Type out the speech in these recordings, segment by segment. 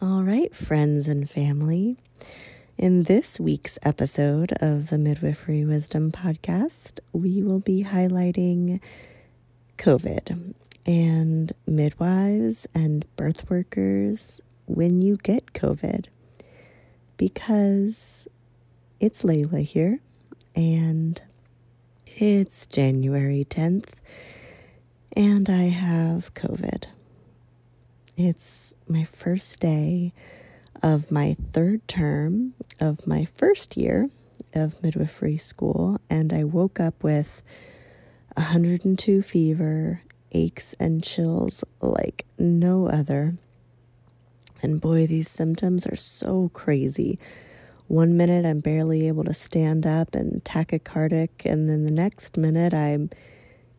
All right, friends and family. In this week's episode of the Midwifery Wisdom Podcast, we will be highlighting COVID and midwives and birth workers when you get COVID. Because it's Leila here, and it's January 10th, and I have COVID. It's my first day of my third term of my first year of midwifery school, and I woke up with 102 fever, aches, and chills like no other. And boy, these symptoms are so crazy. One minute I'm barely able to stand up and tachycardic, and then the next minute I'm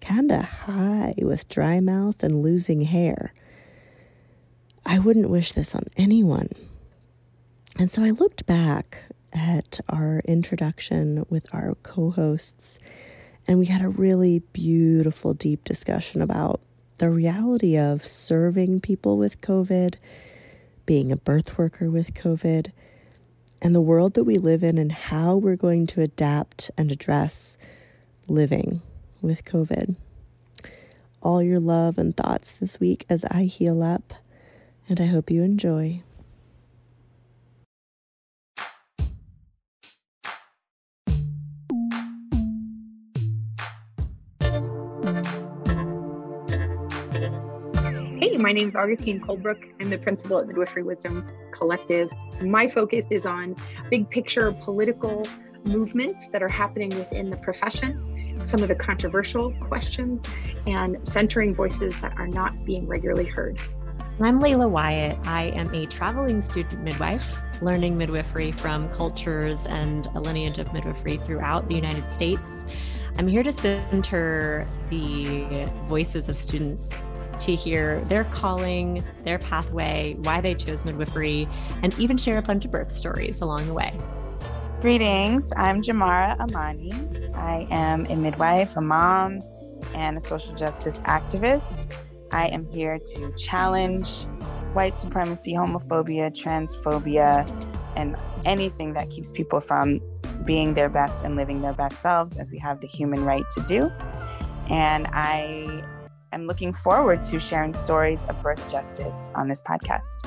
kind of high with dry mouth and losing hair. I wouldn't wish this on anyone. And so I looked back at our introduction with our co hosts, and we had a really beautiful, deep discussion about the reality of serving people with COVID, being a birth worker with COVID, and the world that we live in, and how we're going to adapt and address living with COVID. All your love and thoughts this week as I heal up and I hope you enjoy. Hey, my name is Augustine Colebrook. I'm the principal at Midwifery Wisdom Collective. My focus is on big picture political movements that are happening within the profession, some of the controversial questions, and centering voices that are not being regularly heard. I'm Leila Wyatt. I am a traveling student midwife, learning midwifery from cultures and a lineage of midwifery throughout the United States. I'm here to center the voices of students to hear their calling, their pathway, why they chose midwifery, and even share a bunch of birth stories along the way. Greetings. I'm Jamarah Amani. I am a midwife, a mom, and a social justice activist. I am here to challenge white supremacy, homophobia, transphobia, and anything that keeps people from being their best and living their best selves as we have the human right to do. And I am looking forward to sharing stories of birth justice on this podcast.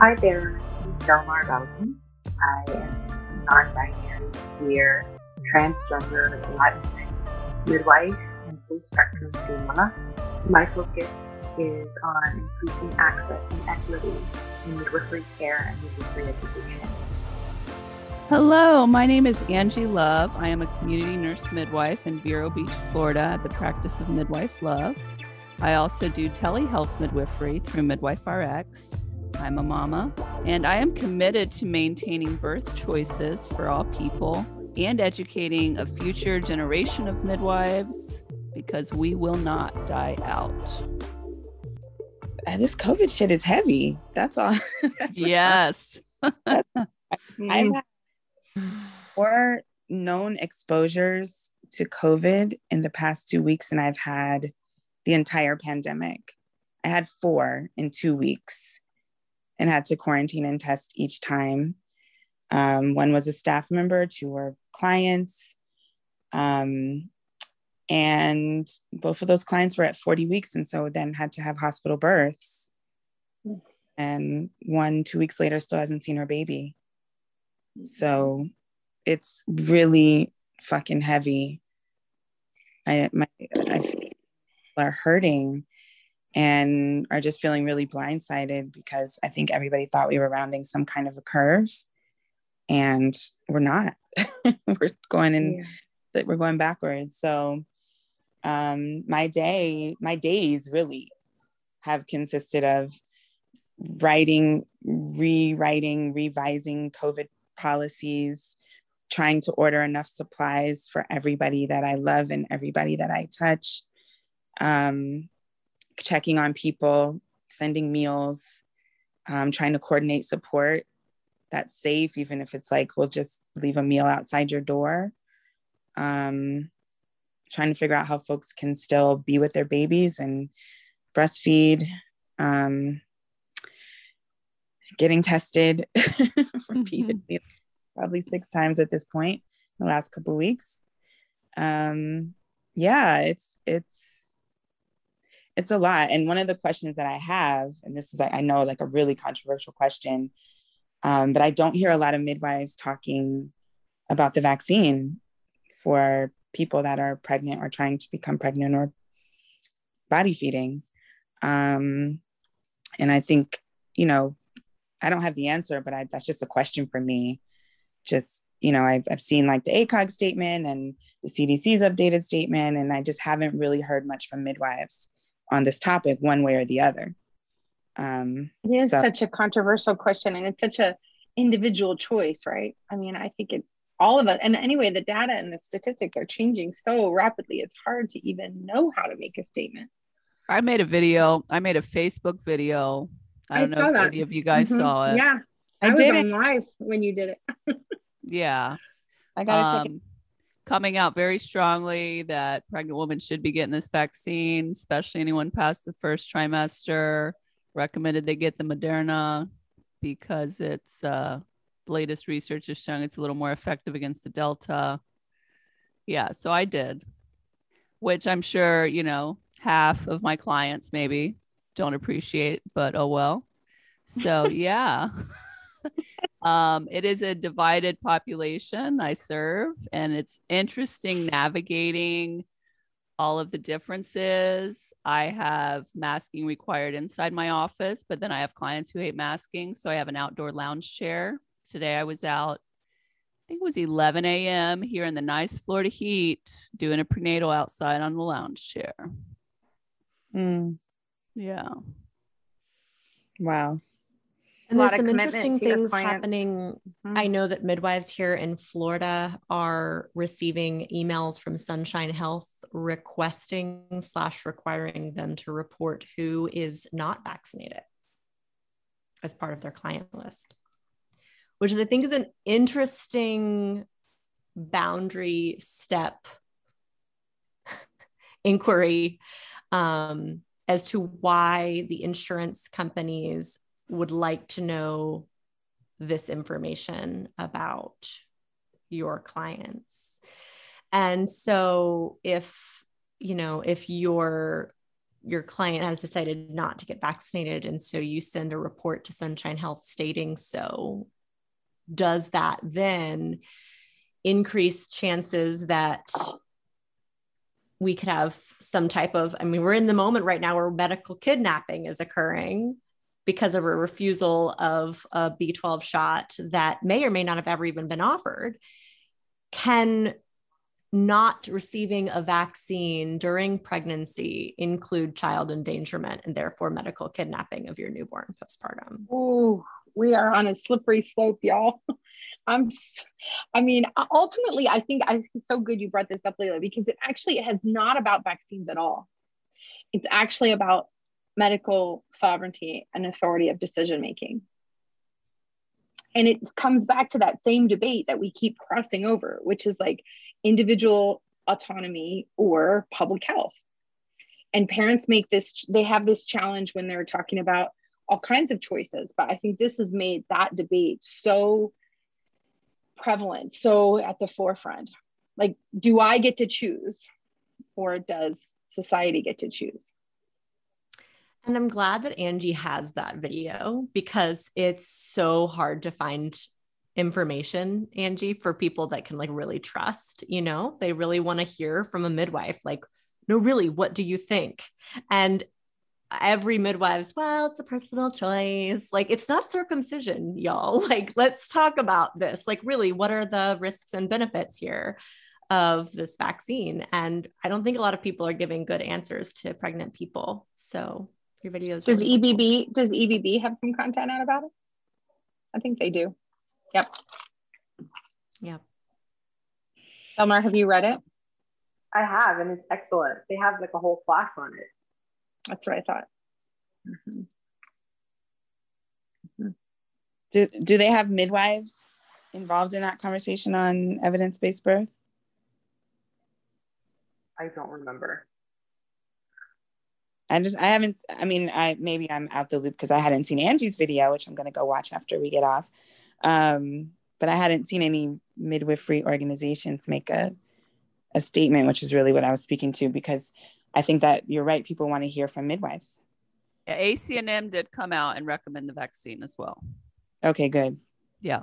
Hi there, Delmar Bauta. I am non-binary, queer, transgender, Latinx, midwife, and full-spectrum doula. My focus is on increasing access and equity in midwifery care and midwifery education. Hello, my name is Angie Love. I am a community nurse midwife in Vero Beach, Florida, at the practice of Midwife Love. I also do telehealth midwifery through Midwife RX. I'm a mama, and I am committed to maintaining birth choices for all people and educating a future generation of midwives because we will not die out. Uh, this COVID shit is heavy. That's all. That's yes. I've had four known exposures to COVID in the past two weeks, and I've had the entire pandemic. I had four in two weeks and had to quarantine and test each time. Um, one was a staff member, two were clients. Um, and both of those clients were at 40 weeks and so then had to have hospital births. And one two weeks later still hasn't seen her baby. So it's really fucking heavy. I my i feel are hurting and are just feeling really blindsided because i think everybody thought we were rounding some kind of a curve and we're not. We're going in that we're going backwards. So um, my day, my days really have consisted of writing, rewriting, revising COVID policies, trying to order enough supplies for everybody that I love and everybody that I touch, um, checking on people, sending meals, um, trying to coordinate support that's safe, even if it's like we'll just leave a meal outside your door. Um, trying to figure out how folks can still be with their babies and breastfeed. Um, getting tested repeatedly, probably six times at this point in the last couple weeks. Um, yeah, it's it's it's a lot. And one of the questions that I have, and this is I know like a really controversial question, um, but I don't hear a lot of midwives talking about the vaccine for people that are pregnant or trying to become pregnant or body feeding. Um, and I think, you know, I don't have the answer, but I, that's just a question for me. Just, you know, I've, I've seen like the ACOG statement and the CDC's updated statement, and I just haven't really heard much from midwives on this topic one way or the other. Um, it is so. such a controversial question and it's such a individual choice, right? I mean, I think it's all of it. And anyway, the data and the statistics are changing so rapidly. It's hard to even know how to make a statement. I made a video. I made a Facebook video. I don't I know if that. any of you guys mm-hmm. saw it. Yeah. I, I did on live when you did it. yeah. I gotta um, check it. Coming out very strongly that pregnant women should be getting this vaccine, especially anyone past the first trimester. Recommended they get the Moderna because it's uh latest research is showing it's a little more effective against the Delta. Yeah, so I did, which I'm sure, you know, half of my clients maybe don't appreciate, but oh well. So, yeah. um, it is a divided population I serve, and it's interesting navigating all of the differences. I have masking required inside my office, but then I have clients who hate masking. So I have an outdoor lounge chair Today I was out, I think it was 11 a.m. here in the nice Florida heat, doing a prenatal outside on the lounge chair. Mm. Yeah. Wow. And there's some interesting things happening. Mm-hmm. I know that midwives here in Florida are receiving emails from Sunshine Health requesting slash requiring them to report who is not vaccinated as part of their client list which is I think is an interesting boundary step inquiry um, as to why the insurance companies would like to know this information about your clients. And so if you know if your your client has decided not to get vaccinated and so you send a report to Sunshine Health stating so does that then increase chances that we could have some type of i mean we're in the moment right now where medical kidnapping is occurring because of a refusal of a b12 shot that may or may not have ever even been offered. Can not receiving a vaccine during pregnancy include child endangerment and therefore medical kidnapping of your newborn postpartum? Oh we are on a slippery slope, y'all. I'm, I mean, ultimately, I think I, it's so good you brought this up, Leila, because it actually has not about vaccines at all. It's actually about medical sovereignty and authority of decision making. And it comes back to that same debate that we keep crossing over, which is like individual autonomy or public health. And parents make this, they have this challenge when they're talking about all kinds of choices. But I think this has made that debate so prevalent, so at the forefront. Like, do I get to choose or does society get to choose? And I'm glad that Angie has that video because it's so hard to find information, Angie, for people that can like really trust. You know, they really want to hear from a midwife, like, no, really, what do you think? And every midwife's well it's a personal choice. Like it's not circumcision y'all. Like let's talk about this. Like really what are the risks and benefits here of this vaccine? And i don't think a lot of people are giving good answers to pregnant people. So your videos does really ebb cool. does ebb have some content out about it? I think they do. Yep. Yep. Delmar, have you read it? I have and it's excellent. They have like a whole class on it that's what I thought. Mm-hmm. Mm-hmm. Do, do they have midwives involved in that conversation on evidence based birth? I don't remember. I just I haven't I mean I maybe I'm out the loop because I hadn't seen Angie's video, which I'm gonna go watch after we get off. Um, but I hadn't seen any midwifery organizations make a a statement, which is really what I was speaking to because I think that you're right. People want to hear from midwives. Yeah, ACNM did come out and recommend the vaccine as well. Okay, good. Yeah.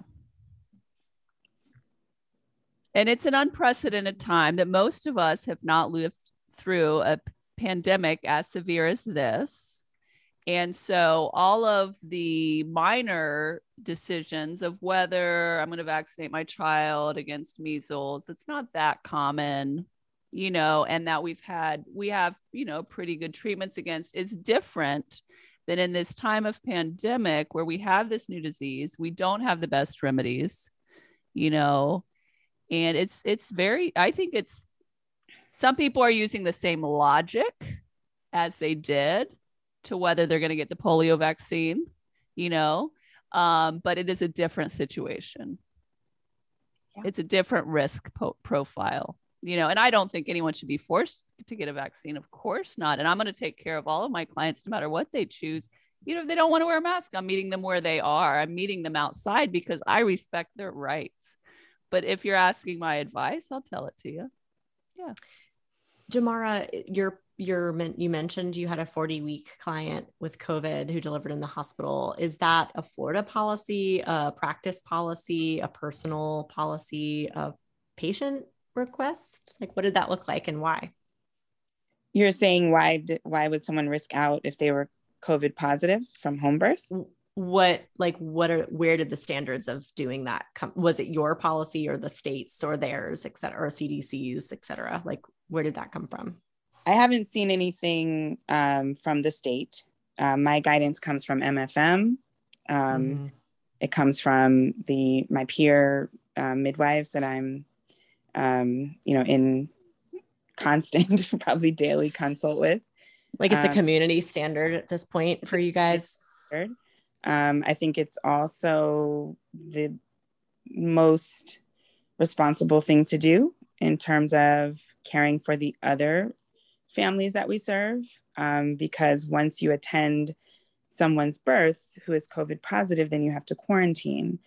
And it's an unprecedented time that most of us have not lived through a pandemic as severe as this. And so all of the minor decisions of whether I'm going to vaccinate my child against measles, it's not that common, you know, and that we've had, we have, you know, pretty good treatments against is different than in this time of pandemic where we have this new disease. We don't have the best remedies, you know, and it's, it's very, I think it's, some people are using the same logic as they did to whether they're going to get the polio vaccine, you know, um, but it is a different situation. Yeah. It's a different risk po- profile, you know, and I don't think anyone should be forced to get a vaccine. Of course not. And I'm going to take care of all of my clients no matter what they choose. You know, if they don't want to wear a mask, I'm meeting them where they are. I'm meeting them outside because I respect their rights. But if you're asking my advice, I'll tell it to you. Yeah. Jamarah, your your you mentioned you had a 40 week client with COVID who delivered in the hospital. Is that a Florida policy, a practice policy, a personal policy, a patient request? Like, what did that look like and why? You're saying why did, why would someone risk out if they were COVID positive from home birth? What like what are where did the standards of doing that come? Was it your policy or the states or theirs, et cetera, or CDC's, et cetera? Like where did that come from? I haven't seen anything um, from the state. Uh, my guidance comes from MFM. Um, mm. It comes from the my peer uh, midwives that I'm, um, you know, in constant, probably daily consult with. Like it's a um, community standard at this point for you guys. Um, I think it's also the most responsible thing to do in terms of caring for the other families that we serve. Um, because once you attend someone's birth who is COVID positive, then you have to quarantine.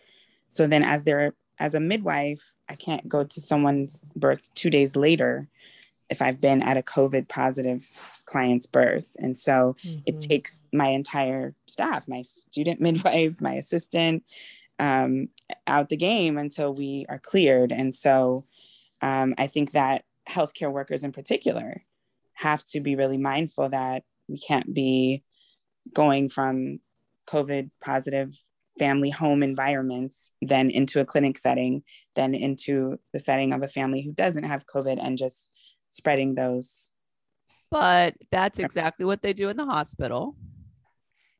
So then, as they're as a midwife, I can't go to someone's birth two days later if I've been at a COVID positive client's birth. And so mm-hmm. it takes my entire staff, my student midwife, my assistant, um, out the game until we are cleared. And so um, I think that healthcare workers in particular have to be really mindful that we can't be going from COVID positive family home environments, then into a clinic setting, then into the setting of a family who doesn't have COVID and just spreading those. But that's exactly what they do in the hospital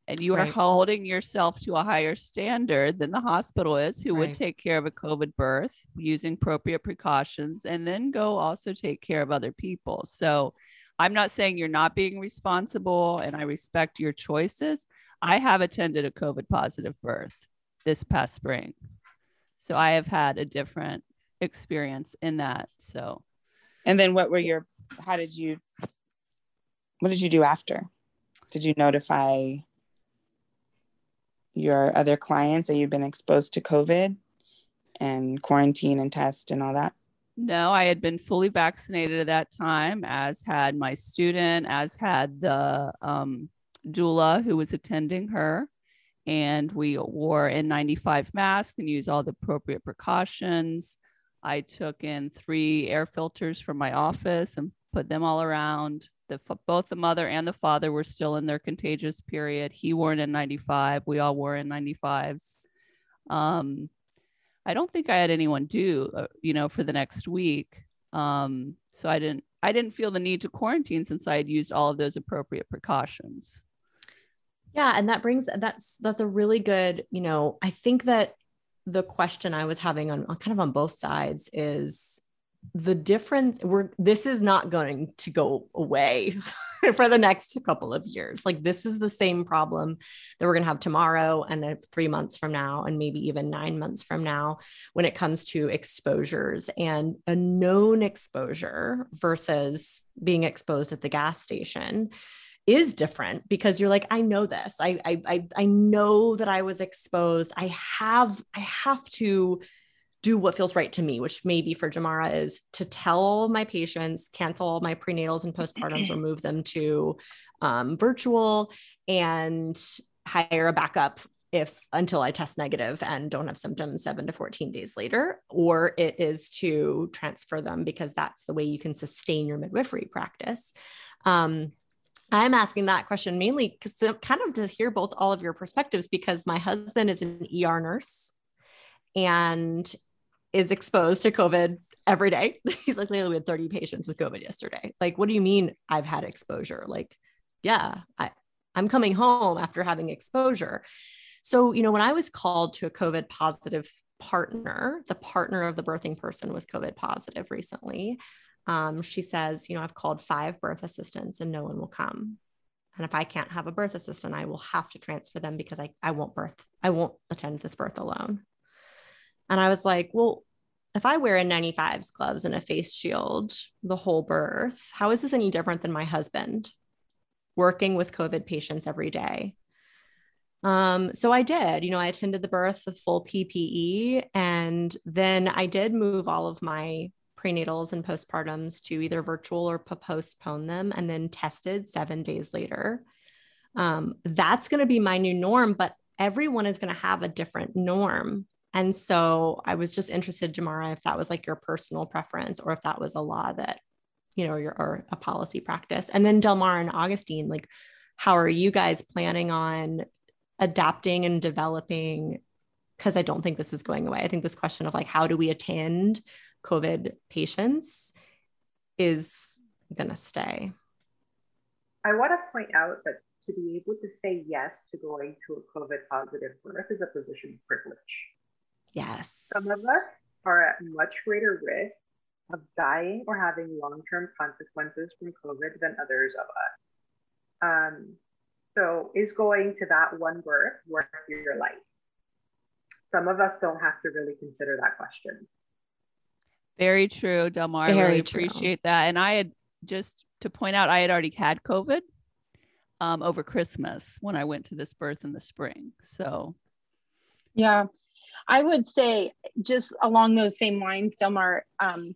and you right. are holding yourself to a higher standard than the hospital is who right. would take care of a covid birth using appropriate precautions and then go also take care of other people so i'm not saying you're not being responsible and i respect your choices i have attended a covid positive birth this past spring. So i have had a different experience in that so. And then what were your how did you what did you do after? Did you notify your other clients that you've been exposed to COVID and quarantine and test and all that? No, I had been fully vaccinated at that time, as had my student, as had the um, doula who was attending her. And we wore N95 masks and used all the appropriate precautions. I took in three air filters from my office and put them all around the both the mother and the father were still in their contagious period. He wore an N95. We all wore N95s. Um, I don't think I had anyone do, uh, you know, for the next week. Um, so I didn't, I didn't feel the need to quarantine since I had used all of those appropriate precautions. Yeah, and that brings that's that's a really good, you know, I think that the question I was having on, on kind of on both sides is the difference we're this is not going to go away for the next couple of years. Like this is the same problem that we're going to have tomorrow and three months from now and maybe even nine months from now when it comes to exposures and a known exposure versus being exposed at the gas station is different because you're like i know this. I, I i i know that i was exposed. I have i have to do what feels right to me which maybe for Jamarah is to tell my patients cancel my prenatals and postpartums or move them to um, virtual and hire a backup if until I test negative and don't have symptoms seven to 14 days later, or it is to transfer them because that's the way you can sustain your midwifery practice. Um, I'm asking that question mainly because kind of to hear both all of your perspectives because my husband is an ER nurse and is exposed to COVID every day. He's like, literally, we had 30 patients with COVID yesterday. Like, what do you mean I've had exposure? Like, yeah, I, I'm coming home after having exposure. So, you know, when I was called to a COVID positive partner, the partner of the birthing person was COVID positive recently. Um, she says, you know, I've called five birth assistants and no one will come. And if I can't have a birth assistant, I will have to transfer them because I, I won't birth, I won't attend this birth alone. And I was like, well, if I wear a 95s gloves and a face shield the whole birth, how is this any different than my husband working with COVID patients every day? Um, so I did, you know, I attended the birth with full PPE. And then I did move all of my prenatals and postpartums to either virtual or postpone them and then tested seven days later. Um, that's going to be my new norm, but everyone is going to have a different norm. And so I was just interested, Jamarah, if that was like your personal preference or if that was a law that, you know, your, or a policy practice. And then Delmar and Augustine, like, how are you guys planning on adapting and developing because I don't think this is going away. I think this question of like how do we attend COVID patients is going to stay. I want to point out that to be able to say yes to going to a COVID positive birth is a position of privilege. Yes. Some of us are at much greater risk of dying or having long term consequences from COVID than others of us. Um, so, is going to that one birth worth your life? Some of us don't have to really consider that question. Very true, Delmar. Very I really true. appreciate that. And I had just to point out, I had already had COVID um, over Christmas when I went to this birth in the spring. So, yeah, I would say just along those same lines, Delmar. Um,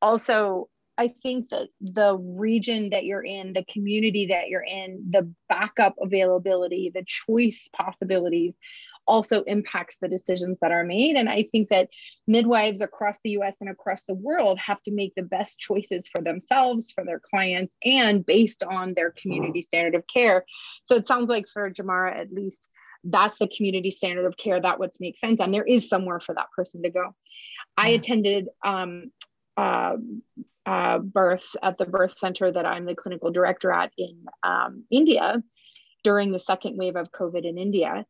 also, I think that the region that you're in, the community that you're in, the backup availability, the choice possibilities also impacts the decisions that are made. And I think that midwives across the US and across the world have to make the best choices for themselves, for their clients, and based on their community standard of care. So it sounds like for Jamarah, at least, that's the community standard of care that what makes sense and there is somewhere for that person to go i attended um, uh, uh, births at the birth center that I'm the clinical director at in um, India during the second wave of COVID in India.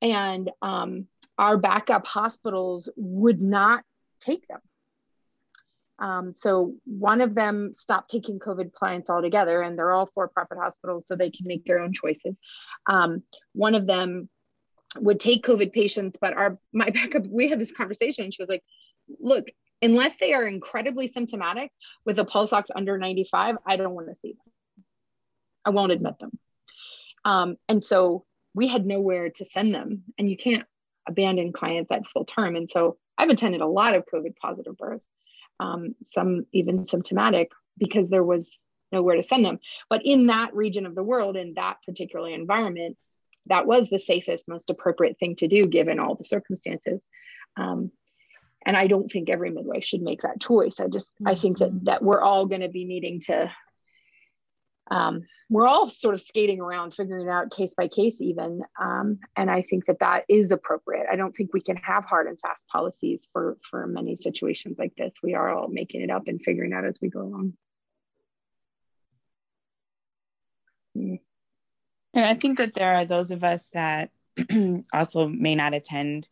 And um, our backup hospitals would not take them. Um, so one of them stopped taking COVID clients altogether, and they're all for-profit hospitals, so they can make their own choices. Um, one of them would take COVID patients, but our my backup, we had this conversation, and she was like, "Look, unless they are incredibly symptomatic with a pulse ox under 95, I don't want to see them. I won't admit them. Um, and so we had nowhere to send them, and you can't abandon clients at full term. And so I've attended a lot of COVID positive births, um, some even symptomatic, because there was nowhere to send them. But in that region of the world, in that particular environment, that was the safest, most appropriate thing to do given all the circumstances. Um, and i don't think every midwife should make that choice i just mm-hmm. i think that mm-hmm. that we're all going to be needing to um, we're all sort of skating around figuring out case by case even. Um, and i think that that is appropriate. I don't think we can have hard and fast policies for for many situations like this. We are all making it up and figuring out as we go along. And i think that there are those of us that also may not attend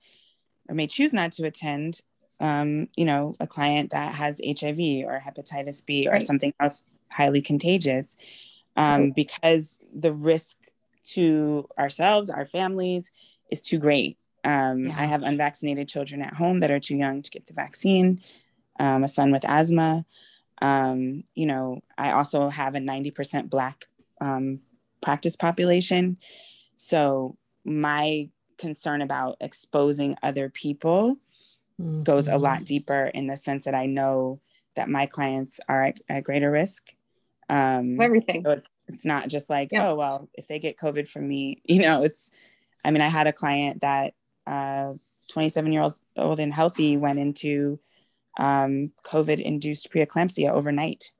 or may choose not to attend um, you know, a client that has HIV or hepatitis B or right. something else highly contagious, um, because the risk to ourselves, our families, is too great. Um, yeah. I have unvaccinated children at home that are too young to get the vaccine. Um, a son with asthma. Um, you know, I also have a 90% Black um, practice population. So my concern about exposing other people mm-hmm. goes a lot mm-hmm. deeper in the sense that I know that my clients are at, at greater risk. Um, Everything. So it's it's not just like yeah. oh well if they get COVID from me, you know. It's I mean I had a client that uh, 27 years old and healthy went into um, COVID induced preeclampsia overnight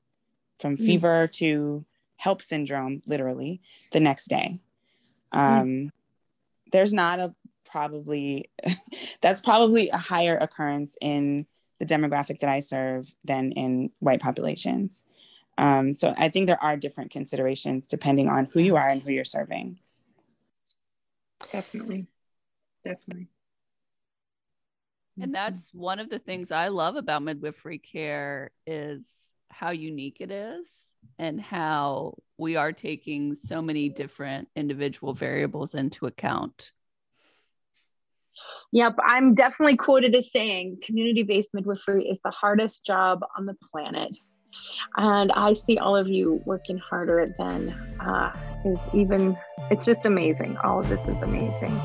from mm-hmm. fever to HELLP syndrome, literally the next day. Hmm. Um, mm-hmm. There's not a probably, that's probably a higher occurrence in the demographic that I serve than in white populations. Um, so I think there are different considerations depending on who you are and who you're serving. Definitely. Definitely. And that's one of the things I love about midwifery care is how unique it is and how we are taking so many different individual variables into account. Yep, I'm definitely quoted as saying community based midwifery is the hardest job on the planet. And I see all of you working harder than uh, is even, it's just amazing. All of this is amazing.